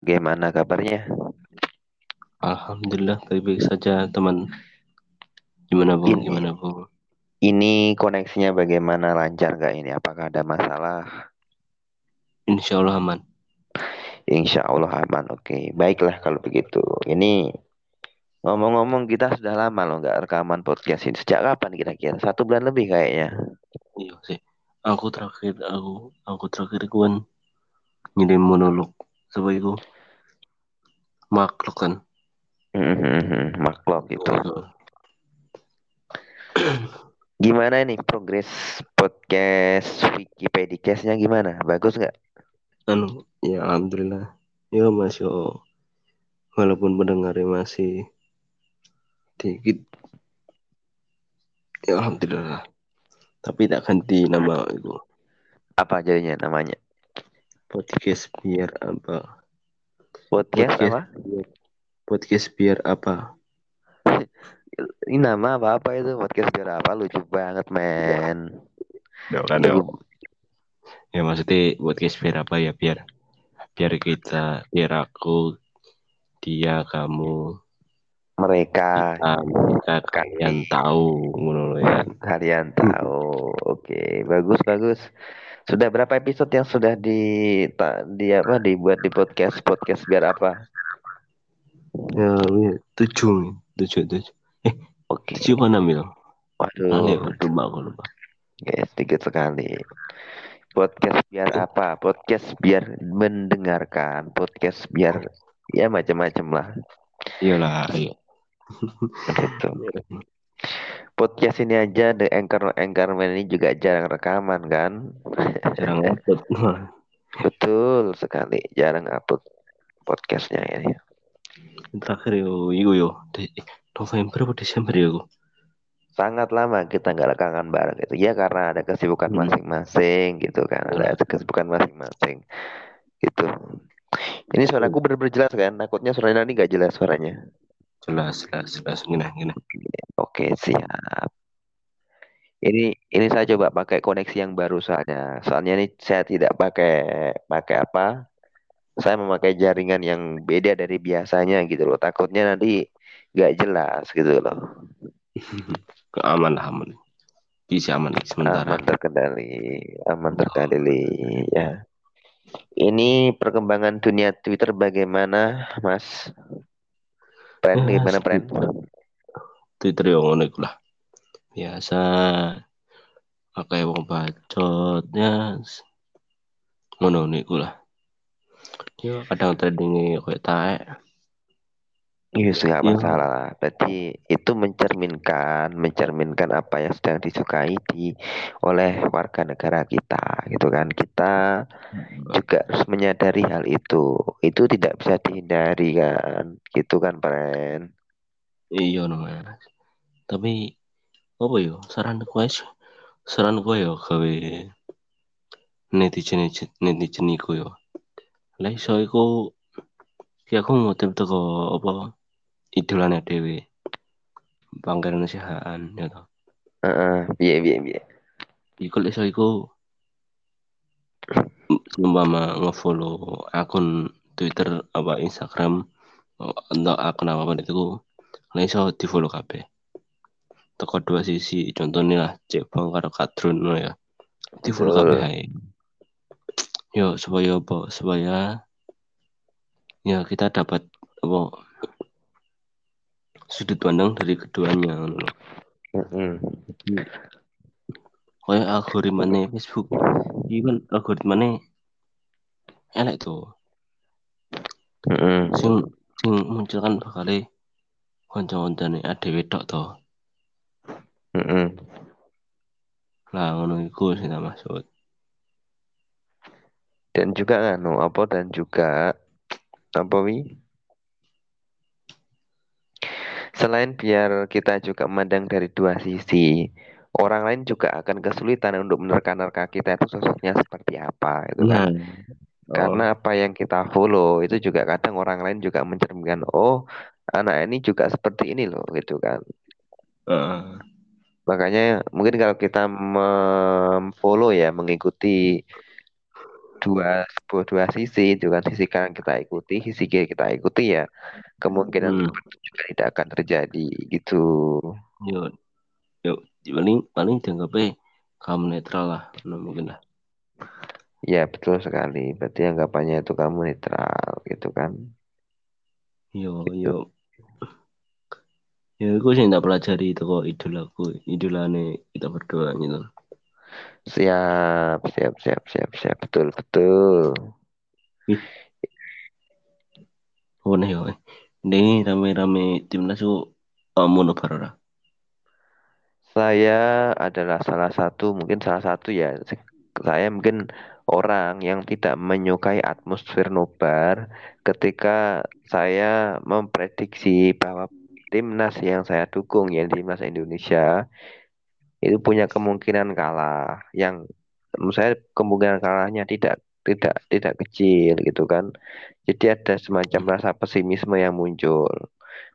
Gimana kabarnya? Alhamdulillah baik-baik saja teman. Gimana bung? Ini, Gimana bung? ini koneksinya bagaimana? Lancar nggak ini? Apakah ada masalah? Insya Allah aman. Insya Allah aman. Oke, baiklah kalau begitu. Ini ngomong-ngomong kita sudah lama loh nggak rekaman podcast ini. Sejak kapan kira-kira? Satu bulan lebih kayaknya. Iya sih. Aku terakhir aku aku terakhir kuan ngirim monolog sebagai makhluk kan. Mhm, Maklum gitu. Gimana ini progres podcast Wikipedia-nya gimana? Bagus nggak? Anu, ya alhamdulillah. Ya masih walaupun pendengarnya masih dikit. Ya alhamdulillah. Tapi tak ganti nama itu. Apa jadinya namanya? Podcast biar apa? Podcast, Podcast apa? biar, podcast biar apa? Ini nama apa apa itu? Podcast biar apa? Lucu banget, men. Ya kan ya. Ya maksudnya podcast biar apa ya biar biar kita biar aku dia kamu Mereka kita, kita kalian tahu ngono lho ya. kalian tahu. Oke, bagus bagus. Sudah berapa episode yang sudah di ta- di apa dibuat di podcast podcast biar apa? Ya, ya tujuh tujuh tujuh Oke. tujuh apa enam ya? Aneh, Waduh, lupa aku lupa. guys, sedikit sekali. Podcast biar apa? Podcast biar mendengarkan. Podcast biar ya macam-macam lah Iyalah, iya. gitu. Podcast ini aja the anchor anchorman ini juga jarang rekaman kan? Jarang upload. Betul sekali, jarang upload podcastnya ini. Terakhir yo, yo, De- November atau Desember ya. Sangat lama kita nggak rekaman bareng gitu. Ya karena ada kesibukan Hmm. masing-masing gitu kan, ada kesibukan masing-masing gitu. Ini suaraku benar-benar jelas kan? Takutnya suaranya nanti nggak jelas suaranya. Jelas, jelas, jelas. Gini, gini. Oke, siap. Ini ini saya coba pakai koneksi yang baru soalnya. Soalnya ini saya tidak pakai pakai apa? Saya memakai jaringan yang beda dari biasanya gitu loh. Takutnya nanti nggak jelas gitu loh. Aman aman. Bisa aman sementara. Aman terkendali, aman terkendali ya. Ini perkembangan dunia Twitter bagaimana, Mas? Pren, Ya, gimana Pren? Twitter yang ngono iku lah. Biasa pakai wong bacotnya ngono niku lah. Ya kadang trendingnya kayak taek. Iya, nggak Iya. masalah lah. Berarti itu mencerminkan, mencerminkan apa yang sedang disukai di oleh warga negara kita, gitu kan? Kita juga harus menyadari hal itu. Itu tidak bisa dihindari kan, gitu kan, Pren? Iya no Mas. Tapi apa yo saran gue saran gue yo gawe netizen netizen iku yo. Lah iso iku ya aku ngutip teko apa idolane dhewe. Pangeran Sihaan ya toh. Heeh, piye piye piye. Iku iso iku umpama ngefollow akun Twitter apa Instagram atau akun apa itu lah iso di follow kabeh teko dua sisi contohnya lah cek karo kadrun no ya di follow kabeh ae yo supaya apa supaya ya kita dapat apa sudut pandang dari keduanya lho. Heeh. kayak algoritmane Facebook iki kan algoritmane elek tuh Heeh. sing sing muncul kan bakal kanca-kancane adewe tok to Heeh. lah ngono iku sing maksud Dan juga anu apa dan juga apa wi? Selain biar kita juga memandang dari dua sisi, orang lain juga akan kesulitan untuk menerka-nerka kita itu sosoknya seperti apa itu kan. Karena apa yang kita follow itu juga kadang orang lain juga mencerminkan oh anak ini juga seperti ini loh gitu kan. Heeh. Makanya mungkin kalau kita memfollow ya mengikuti dua dua sisi juga sisi kanan kita ikuti sisi kiri kita ikuti ya kemungkinan hmm. juga tidak akan terjadi gitu. Yuk yuk paling paling dianggapnya kamu netral lah mungkin lah. Ya betul sekali. Berarti anggapannya itu kamu netral gitu kan? Yo gitu. yo. Ya aku sih tidak pelajari itu kok idolaku idolane kita berdua gitu siap siap siap siap siap. Betul betul. Oh nih oh ini rame-rame timnas itu kamu nobar saya adalah salah satu mungkin salah satu ya. Saya mungkin orang yang tidak menyukai atmosfer nobar ketika saya memprediksi bahwa timnas yang saya dukung ya timnas Indonesia itu punya kemungkinan kalah. Yang menurut saya kemungkinan kalahnya tidak tidak tidak kecil gitu kan. Jadi ada semacam rasa pesimisme yang muncul.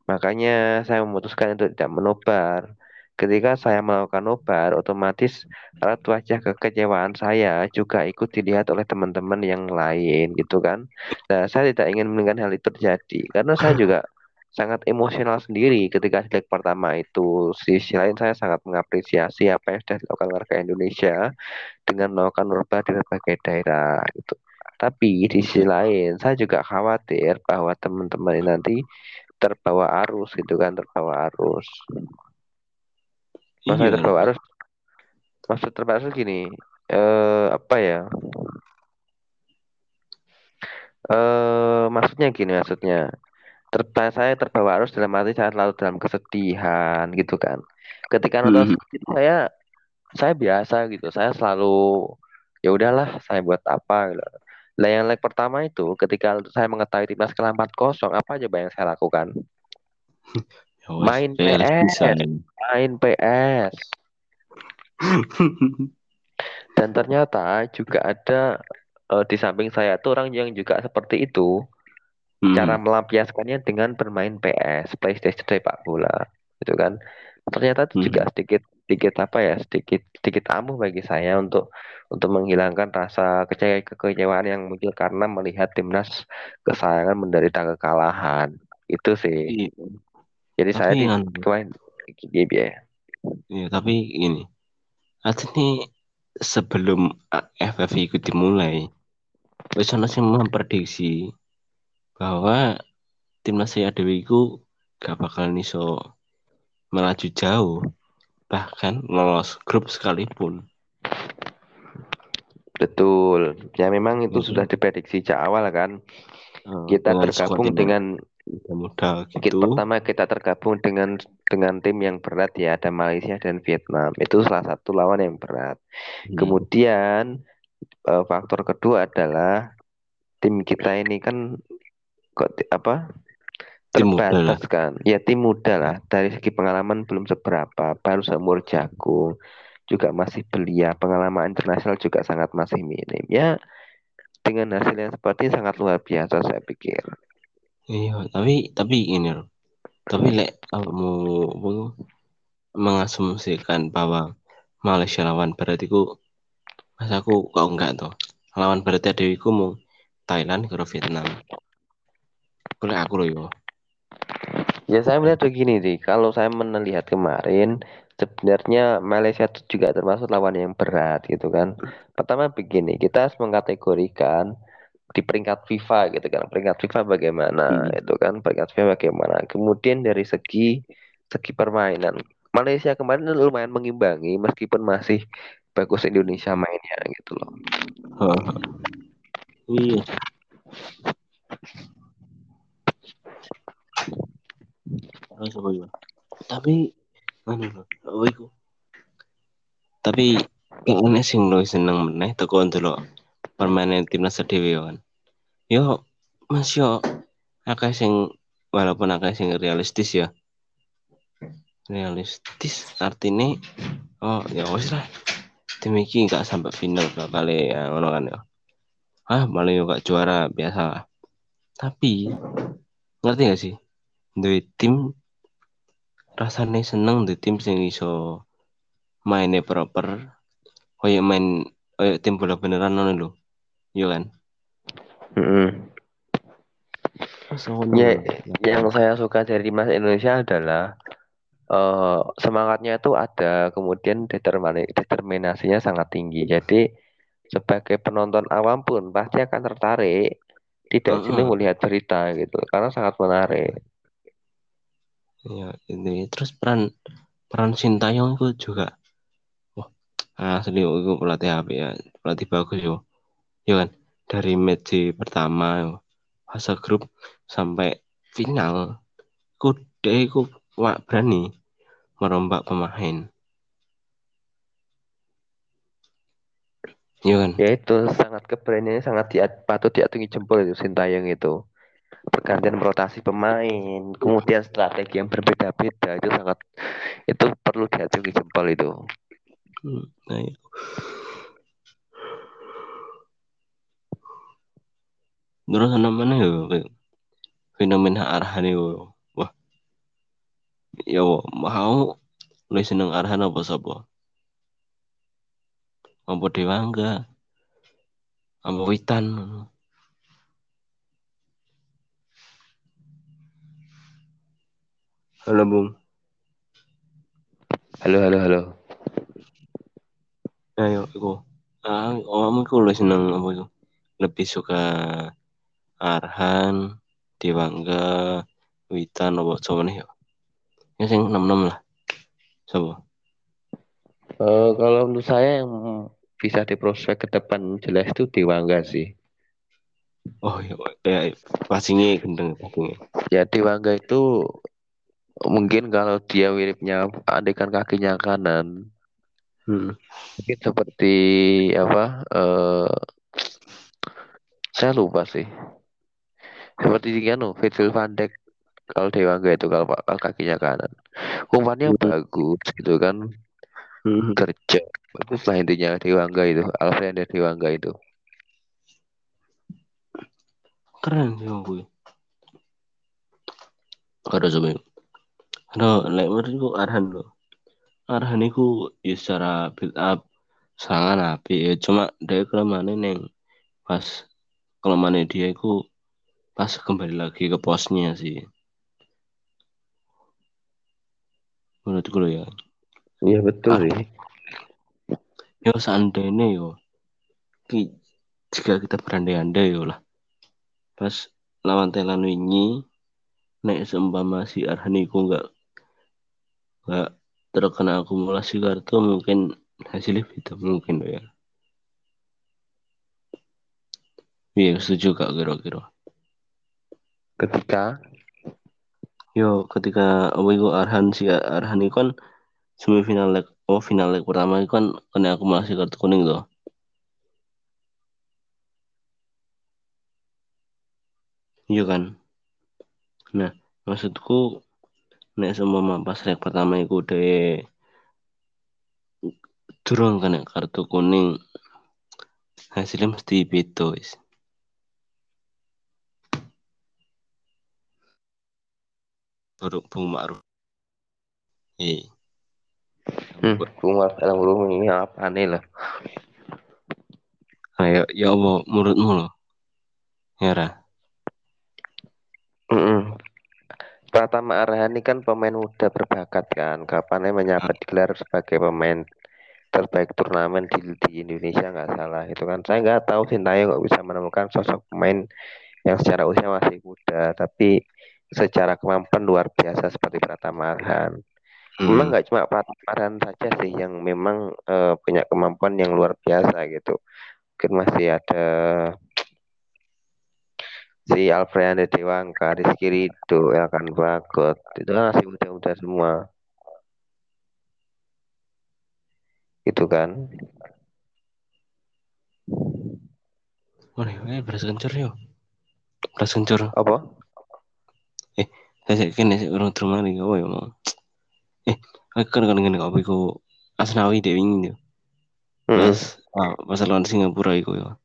Makanya saya memutuskan untuk tidak menobar. Ketika saya melakukan nobar otomatis alat wajah kekecewaan saya juga ikut dilihat oleh teman-teman yang lain gitu kan. Nah saya tidak ingin menginginkan hal itu terjadi. Karena saya juga sangat emosional sendiri ketika leg pertama itu. Sisi lain saya sangat mengapresiasi apa yang sudah dilakukan warga Indonesia dengan melakukan norba di berbagai daerah gitu. Tapi di sisi lain saya juga khawatir bahwa teman-teman ini nanti terbawa arus gitu kan, terbawa arus. Maksudnya iya. terbawa arus. Maksud terbawa arus gini, eh apa ya? Eh maksudnya gini maksudnya terba saya terbawa arus dalam arti saya selalu dalam kesedihan gitu kan ketika nonton hmm. saya saya biasa gitu saya selalu ya udahlah saya buat apa gitu. Lah yang leg pertama itu ketika saya mengetahui timnas kalah 4-0 apa aja yang saya lakukan? Ya main PS, main PS. Dan ternyata juga ada uh, di samping saya tuh orang yang juga seperti itu hmm. cara melampiaskannya dengan bermain PS PlayStation sepak bola gitu kan ternyata itu hmm. juga sedikit sedikit apa ya sedikit sedikit amuh bagi saya untuk untuk menghilangkan rasa kecewa kekecewaan yang muncul karena melihat timnas kesayangan menderita kekalahan itu sih iya. jadi tapi saya di kemarin gitu ya iya tapi ini artinya sebelum FF itu dimulai wis sih memprediksi bahwa timnas saya Dewi itu gak bakal niso melaju jauh bahkan lolos grup sekalipun betul ya memang itu hmm. sudah diprediksi sejak awal kan hmm, kita tergabung dengan muda gitu. Kita, pertama kita tergabung dengan dengan tim yang berat ya ada Malaysia dan Vietnam itu salah satu lawan yang berat hmm. kemudian uh, faktor kedua adalah tim kita ini kan kok apa? Terbatas kan ya tim muda lah. Dari segi pengalaman belum seberapa. Baru seumur jagung. Juga masih belia. Pengalaman internasional juga sangat masih minim. Ya dengan hasil yang seperti ini sangat luar biasa saya pikir. Iya tapi tapi ini loh. Tapi lek mau mengasumsikan bahwa Malaysia lawan Barat itu mas aku kok enggak tuh? Lawan Barat ada iku mau Thailand ke Vietnam boleh aku loh yo. Ya saya melihat begini sih, kalau saya melihat kemarin sebenarnya Malaysia itu juga termasuk lawan yang berat gitu kan. Pertama begini, kita harus mengkategorikan di peringkat FIFA gitu kan. Peringkat FIFA bagaimana hmm. itu kan, peringkat FIFA bagaimana. Kemudian dari segi segi permainan, Malaysia kemarin lumayan mengimbangi meskipun masih bagus Indonesia mainnya gitu loh. Iya. Tapi mana lo? Iku. Tapi yang aneh sih lo seneng meneh teko lo permainan timnas dhewe kan. Yo Mas yo akeh sing walaupun akeh sing realistis ya. Realistis artinya oh ya wis lah. Tim iki gak sampai final bakal ya ngono kan ya. Ah, malah yo gak juara biasa. Tapi ngerti gak sih? duwe tim rasanya seneng duwe tim sing iso mainnya proper kayak main kayak tim bola beneran ngono lho Iya kan? Mm-mm. ya, yang saya suka dari Mas Indonesia adalah uh, semangatnya itu ada, kemudian determinasinya sangat tinggi. Jadi sebagai penonton awam pun pasti akan tertarik tidak uh -uh. melihat berita gitu, karena sangat menarik. Ya, ini. Terus peran peran Sintayong itu juga wah asli itu pelatih apa ya? Pelatih bagus yo. Ya kan? Dari match pertama yo. Fase grup sampai final. Ku deh ku berani merombak pemain. Iya kan? Ya itu sangat keberaniannya sangat di, patut diatungi jempol itu Sintayong itu. Pergantian rotasi pemain, kemudian strategi yang berbeda-beda itu sangat itu perlu diatungi jempol itu. Hmm, nah, itu. Terus mana ya fenomena Arhan itu? Wah. Ya mau lu seneng Arhan apa sapa apa Dewangga? Apa Witan halo Bung. Halo halo halo. Ayo aku. Ah kamu aku lu seneng apa itu? Lebih suka Arhan Dewangga Witan apa coba nih ya sing enam enam lah. Coba uh, kalau menurut saya yang bisa diprospek ke depan jelas itu Dewangga sih. Oh iya ya passingnya gendeng passingnya ya Dewangga itu mungkin kalau dia miripnya andekan kakinya kanan hmm. mungkin seperti apa uh, saya lupa sih seperti anu Virgil van Dijk kalau Dewangga itu kalau, kalau kakinya kanan umpannya hmm. bagus gitu kan hmm. kerja bagus lah intinya Dewangga itu Alfred Dewangga itu keren sih gue ada coba no lek menurutku Arhan lo Arhan itu ya secara build up sangat api ya. Cuma dia kelemahannya neng pas kelemahannya dia itu pas kembali lagi ke posnya sih. Menurutku lo ya. Iya betul ah. sih. Yo seandainya yo jika kita berandai-andai yo lah. Pas lawan Thailand ini naik seumpama si Arhaniku nggak nggak terkena akumulasi kartu mungkin hasilnya beda mungkin ya. Iya setuju kak kira-kira. Ketika? Yo ketika apa itu Arhan si Arhan itu kan semifinal leg oh final leg pertama itu kan kena akumulasi kartu kuning tuh iya kan? Nah maksudku nek semua pas leg pertama itu udah turun kena kartu kuning hasilnya mesti beda wis. Baru Bung Ma'ruf. Iya. Hmm, Bung Ma'ruf ini apa nih lah ayo ya Allah menurutmu loh ya Ra mm -mm. Pratama Arhani kan pemain muda berbakat kan kapannya menyabet gelar sebagai pemain terbaik turnamen di, di Indonesia nggak salah itu kan saya nggak tahu Sintayong kok bisa menemukan sosok pemain yang secara usia masih muda tapi secara kemampuan luar biasa seperti Pratama Arhan. Hmm. Memang nggak cuma Pratama Arhan saja sih yang memang uh, punya kemampuan yang luar biasa gitu. Mungkin masih ada si Alfredo Dewangka, Rizky Rido, Elkan Bagot, itu kan masih muda-muda semua. Itu kan. Mana ya, beras kencur yo. Beras kencur. Apa? saya kan saya orang terima nih kau ya mau eh kan kan kan kau iku asnawi dewi ini ah pas lawan Singapura iku ya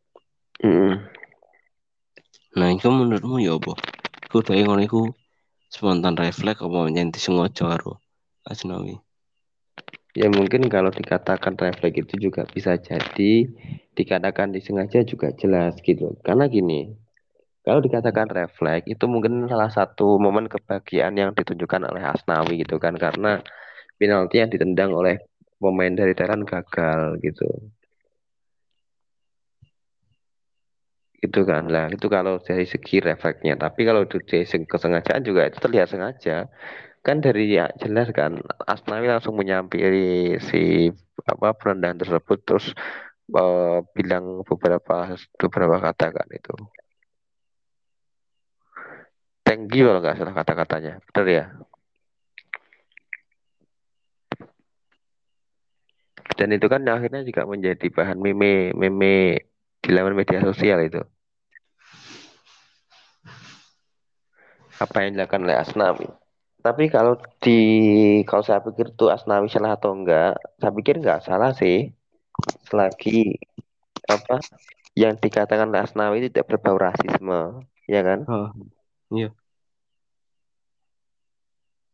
nah itu menurutmu ya apa iku dari ngono iku spontan refleks apa menjadi sengaja karo asnawi Ya mungkin kalau dikatakan refleks itu juga bisa jadi dikatakan disengaja juga jelas gitu. Karena gini, kalau dikatakan refleks itu mungkin salah satu momen kebahagiaan yang ditunjukkan oleh Asnawi gitu kan karena penalti yang ditendang oleh pemain dari Thailand gagal gitu. Itu kan. Lah itu kalau dari segi refleksnya. Tapi kalau dari segi kesengajaan juga itu terlihat sengaja. Kan dari ya jelas kan Asnawi langsung menyampiri si apa penendang tersebut terus uh, bilang beberapa beberapa kata kan itu. Thank you kalau nggak salah kata-katanya. Benar ya? Dan itu kan akhirnya juga menjadi bahan meme meme di laman media sosial itu apa yang dilakukan oleh Asnawi tapi kalau di kalau saya pikir tuh Asnawi salah atau enggak, saya pikir enggak salah sih. Selagi apa yang dikatakan Asnawi tidak berbau rasisme, ya kan? Oh, iya.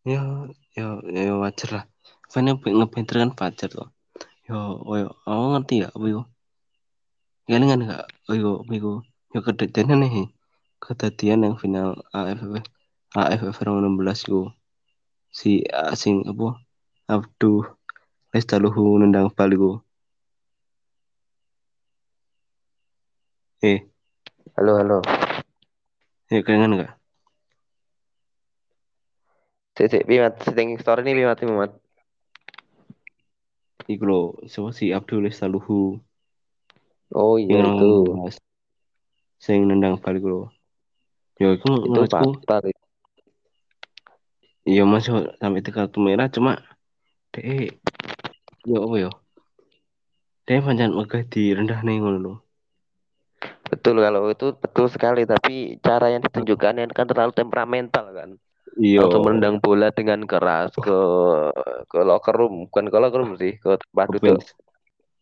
Ya, ya, ya wajar lah. Fan yang ngebanter kan wajar tuh. Yo, yo, aku ngerti ya, apa? Kan enggak, oh yo, yo, yo kedatian nih, kedatian yang final AFF AFF 16 yo si asing apa? Abduh Lestaluhu nendang baliku eh. Halo halo. Ya kangen nggak? Cek, cek, bimat, setting story ini bimat, bimat. Iku lo, siapa si Abdul Lestaluhu Oh iya itu. Saya nendang balik lo. Ya itu, itu fatal. Iya masuk sampai tiga kartu merah cuma deh yo apa yo deh panjang megah di rendah nih ngono betul kalau itu betul sekali tapi cara yang ditunjukkan yang kan terlalu temperamental kan iya atau menendang bola dengan keras ke ke locker room bukan ke locker room sih ke tempat duduk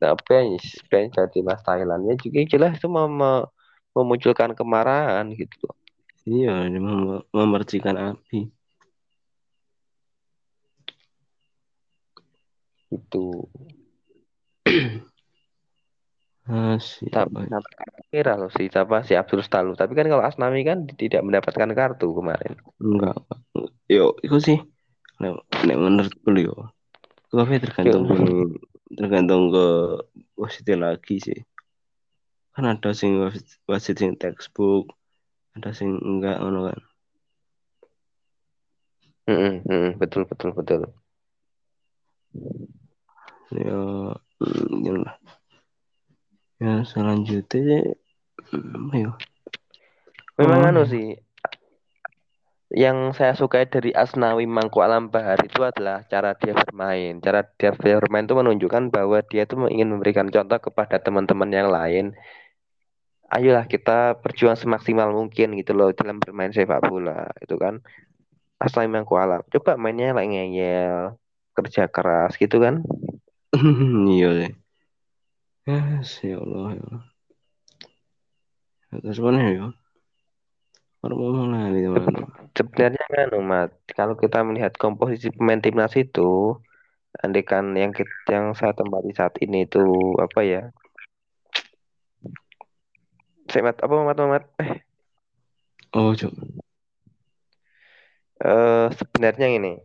nah bench bench jadi mas Thailandnya juga jelas itu mem memunculkan kemarahan gitu iya mem memercikan api itu Asik. Tapi kira loh si siapa si Abdul Stalu. Tapi kan kalau Asnawi kan tidak mendapatkan kartu kemarin. Enggak. Yo, itu sih. Nek, nek menurut beliau. Tapi tergantung Yo. Tergantung ke wasitnya lagi sih. Kan ada sing wasit sing textbook, ada sing enggak ngono kan. Mm -mm, mm, betul betul betul. Ya, ya lah. Ya selanjutnya ayo. Memang oh. anu sih yang saya suka dari Asnawi Mangku Alam Bahar itu adalah cara dia bermain. Cara dia bermain itu menunjukkan bahwa dia itu ingin memberikan contoh kepada teman-teman yang lain. Ayolah kita berjuang semaksimal mungkin gitu loh dalam bermain sepak bola itu kan. Asnawi Mangku Alam. Coba mainnya lah ngeyel, kerja keras gitu kan. iya deh. Ya Allah ya. Terus mana ya? Lagi teman Sebenarnya kan Umat, kalau kita melihat komposisi pemain timnas itu, andekan yang kita, yang saya tempati saat ini itu apa ya? Semat apa Umat Umat? Eh. Oh. Uh, sebenarnya ini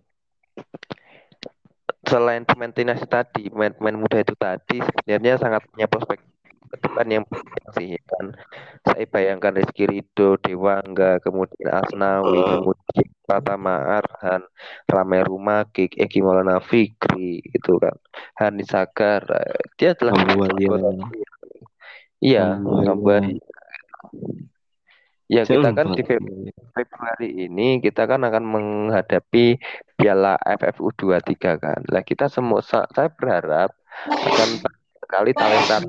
selain pemain timnas tadi, pemain-pemain muda itu tadi sebenarnya sangat punya prospek depan yang sih kan. Saya bayangkan Rizky Rido, Dewangga, kemudian Asnawi, uh. kemudian Pratama Arhan, Rame Rumagik, Eki Maulana Fikri, itu kan. Hani Sagar, dia adalah Iya, Iya, Ya kita kan di Februari ini kita kan akan menghadapi Piala AFF U23 kan. Lah kita semua saya berharap akan sekali talenta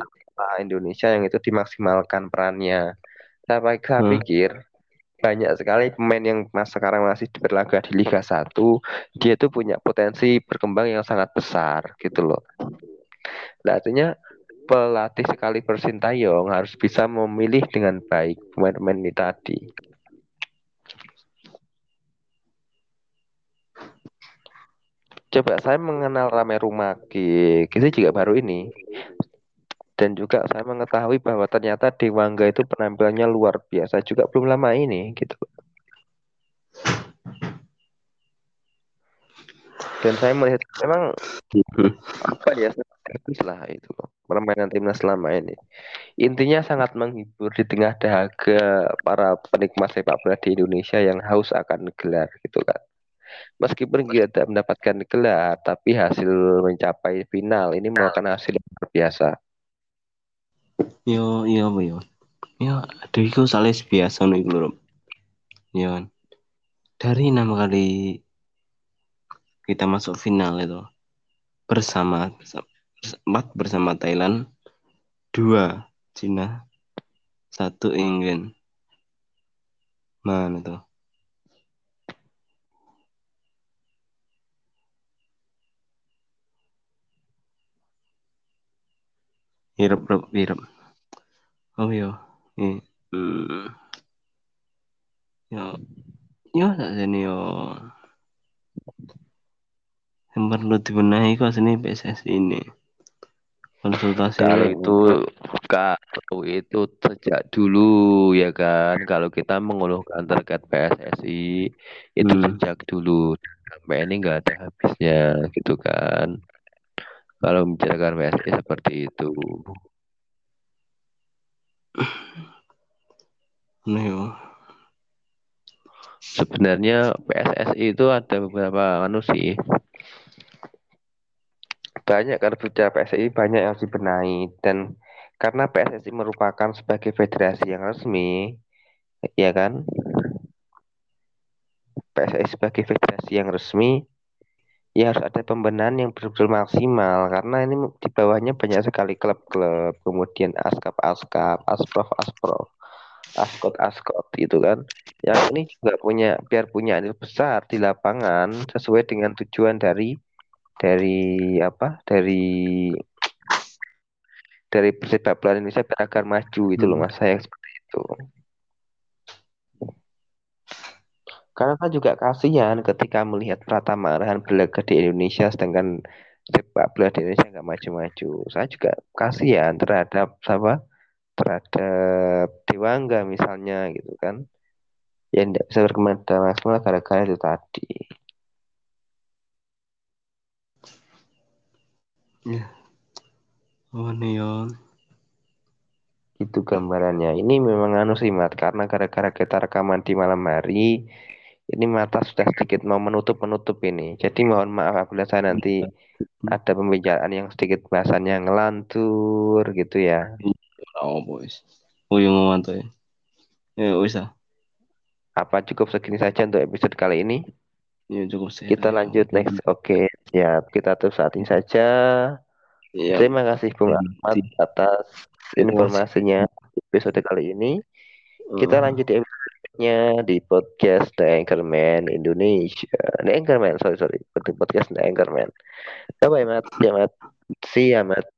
Indonesia yang itu dimaksimalkan perannya. Saya, saya hmm. pikir banyak sekali pemain yang mas sekarang masih berlaga di Liga 1, dia itu punya potensi berkembang yang sangat besar gitu loh. Nah, artinya pelatih sekali Persintayong harus bisa memilih dengan baik pemain-pemain ini tadi. Coba saya mengenal Rame Rumaki, itu juga baru ini. Dan juga saya mengetahui bahwa ternyata Dewangga itu penampilannya luar biasa juga belum lama ini gitu. Dan saya melihat memang apa ya bagus lah itu permainan timnas selama ini. Intinya sangat menghibur di tengah dahaga para penikmat sepak bola di Indonesia yang haus akan gelar gitu kan. Meskipun tidak mendapatkan gelar, tapi hasil mencapai final ini merupakan hasil yang luar biasa. Yo, yo, yo. Yo, aduh itu salah biasa nih lho. Yo. Kan. Dari enam kali kita masuk final itu bersama empat bersama Thailand, dua Cina, satu England. Mana tuh? Hirap, hirap, hirap. Oh eh, hmm. yo, yo tak sini yo. Yang perlu dibenahi kok sini PSS ini. Konsultasi kalau itu kalau itu sejak dulu ya kan kalau kita mengeluhkan terkait PSSI itu hmm. sejak dulu sampai ini nggak ada habisnya gitu kan kalau membicarakan PSSI seperti itu Nah, yo. Sebenarnya PSSI itu ada beberapa anu sih. Banyak kan kerja PSSI banyak yang dibenahi dan karena PSSI merupakan sebagai federasi yang resmi, ya kan? PSSI sebagai federasi yang resmi, ya harus ada pembenahan yang betul-betul maksimal karena ini di bawahnya banyak sekali klub-klub kemudian askap askap asprof asprof askot askot gitu kan. Yang ini juga punya biar punya andil besar di lapangan sesuai dengan tujuan dari dari apa dari dari persepak bola Indonesia agar maju itu loh hmm. mas. Saya seperti itu Karena kan juga kasihan ketika melihat Pratama Arhan berlaga di Indonesia sedangkan sepak bola di Indonesia nggak maju-maju. Saya juga kasihan terhadap apa? Terhadap Dewangga misalnya gitu kan. Yang tidak bisa berkembang maksimal gara-gara itu tadi. Ya. Oh, neon. Itu gambarannya. Ini memang anu sih, Mat. Karena gara-gara kita rekaman di malam hari, ini mata sudah sedikit mau menutup-menutup ini. Jadi mohon maaf apabila saya nanti ada pembicaraan yang sedikit bahasannya ngelantur gitu ya. Oh, boys. Oh, yang ngelantur ya. Ya, bisa. Apa cukup segini saja untuk episode kali ini? Ya, cukup sih. Kita lanjut next. Oke, ya kita tutup saat ini saja. Ya. Terima kasih Bung Ahmad atas informasinya episode kali ini. Kita lanjut di episode selanjutnya di podcast The Anchorman Indonesia. The Anchorman, sorry sorry, podcast The Anchorman. Bye bye Mat, ya Mat. See ya Mat.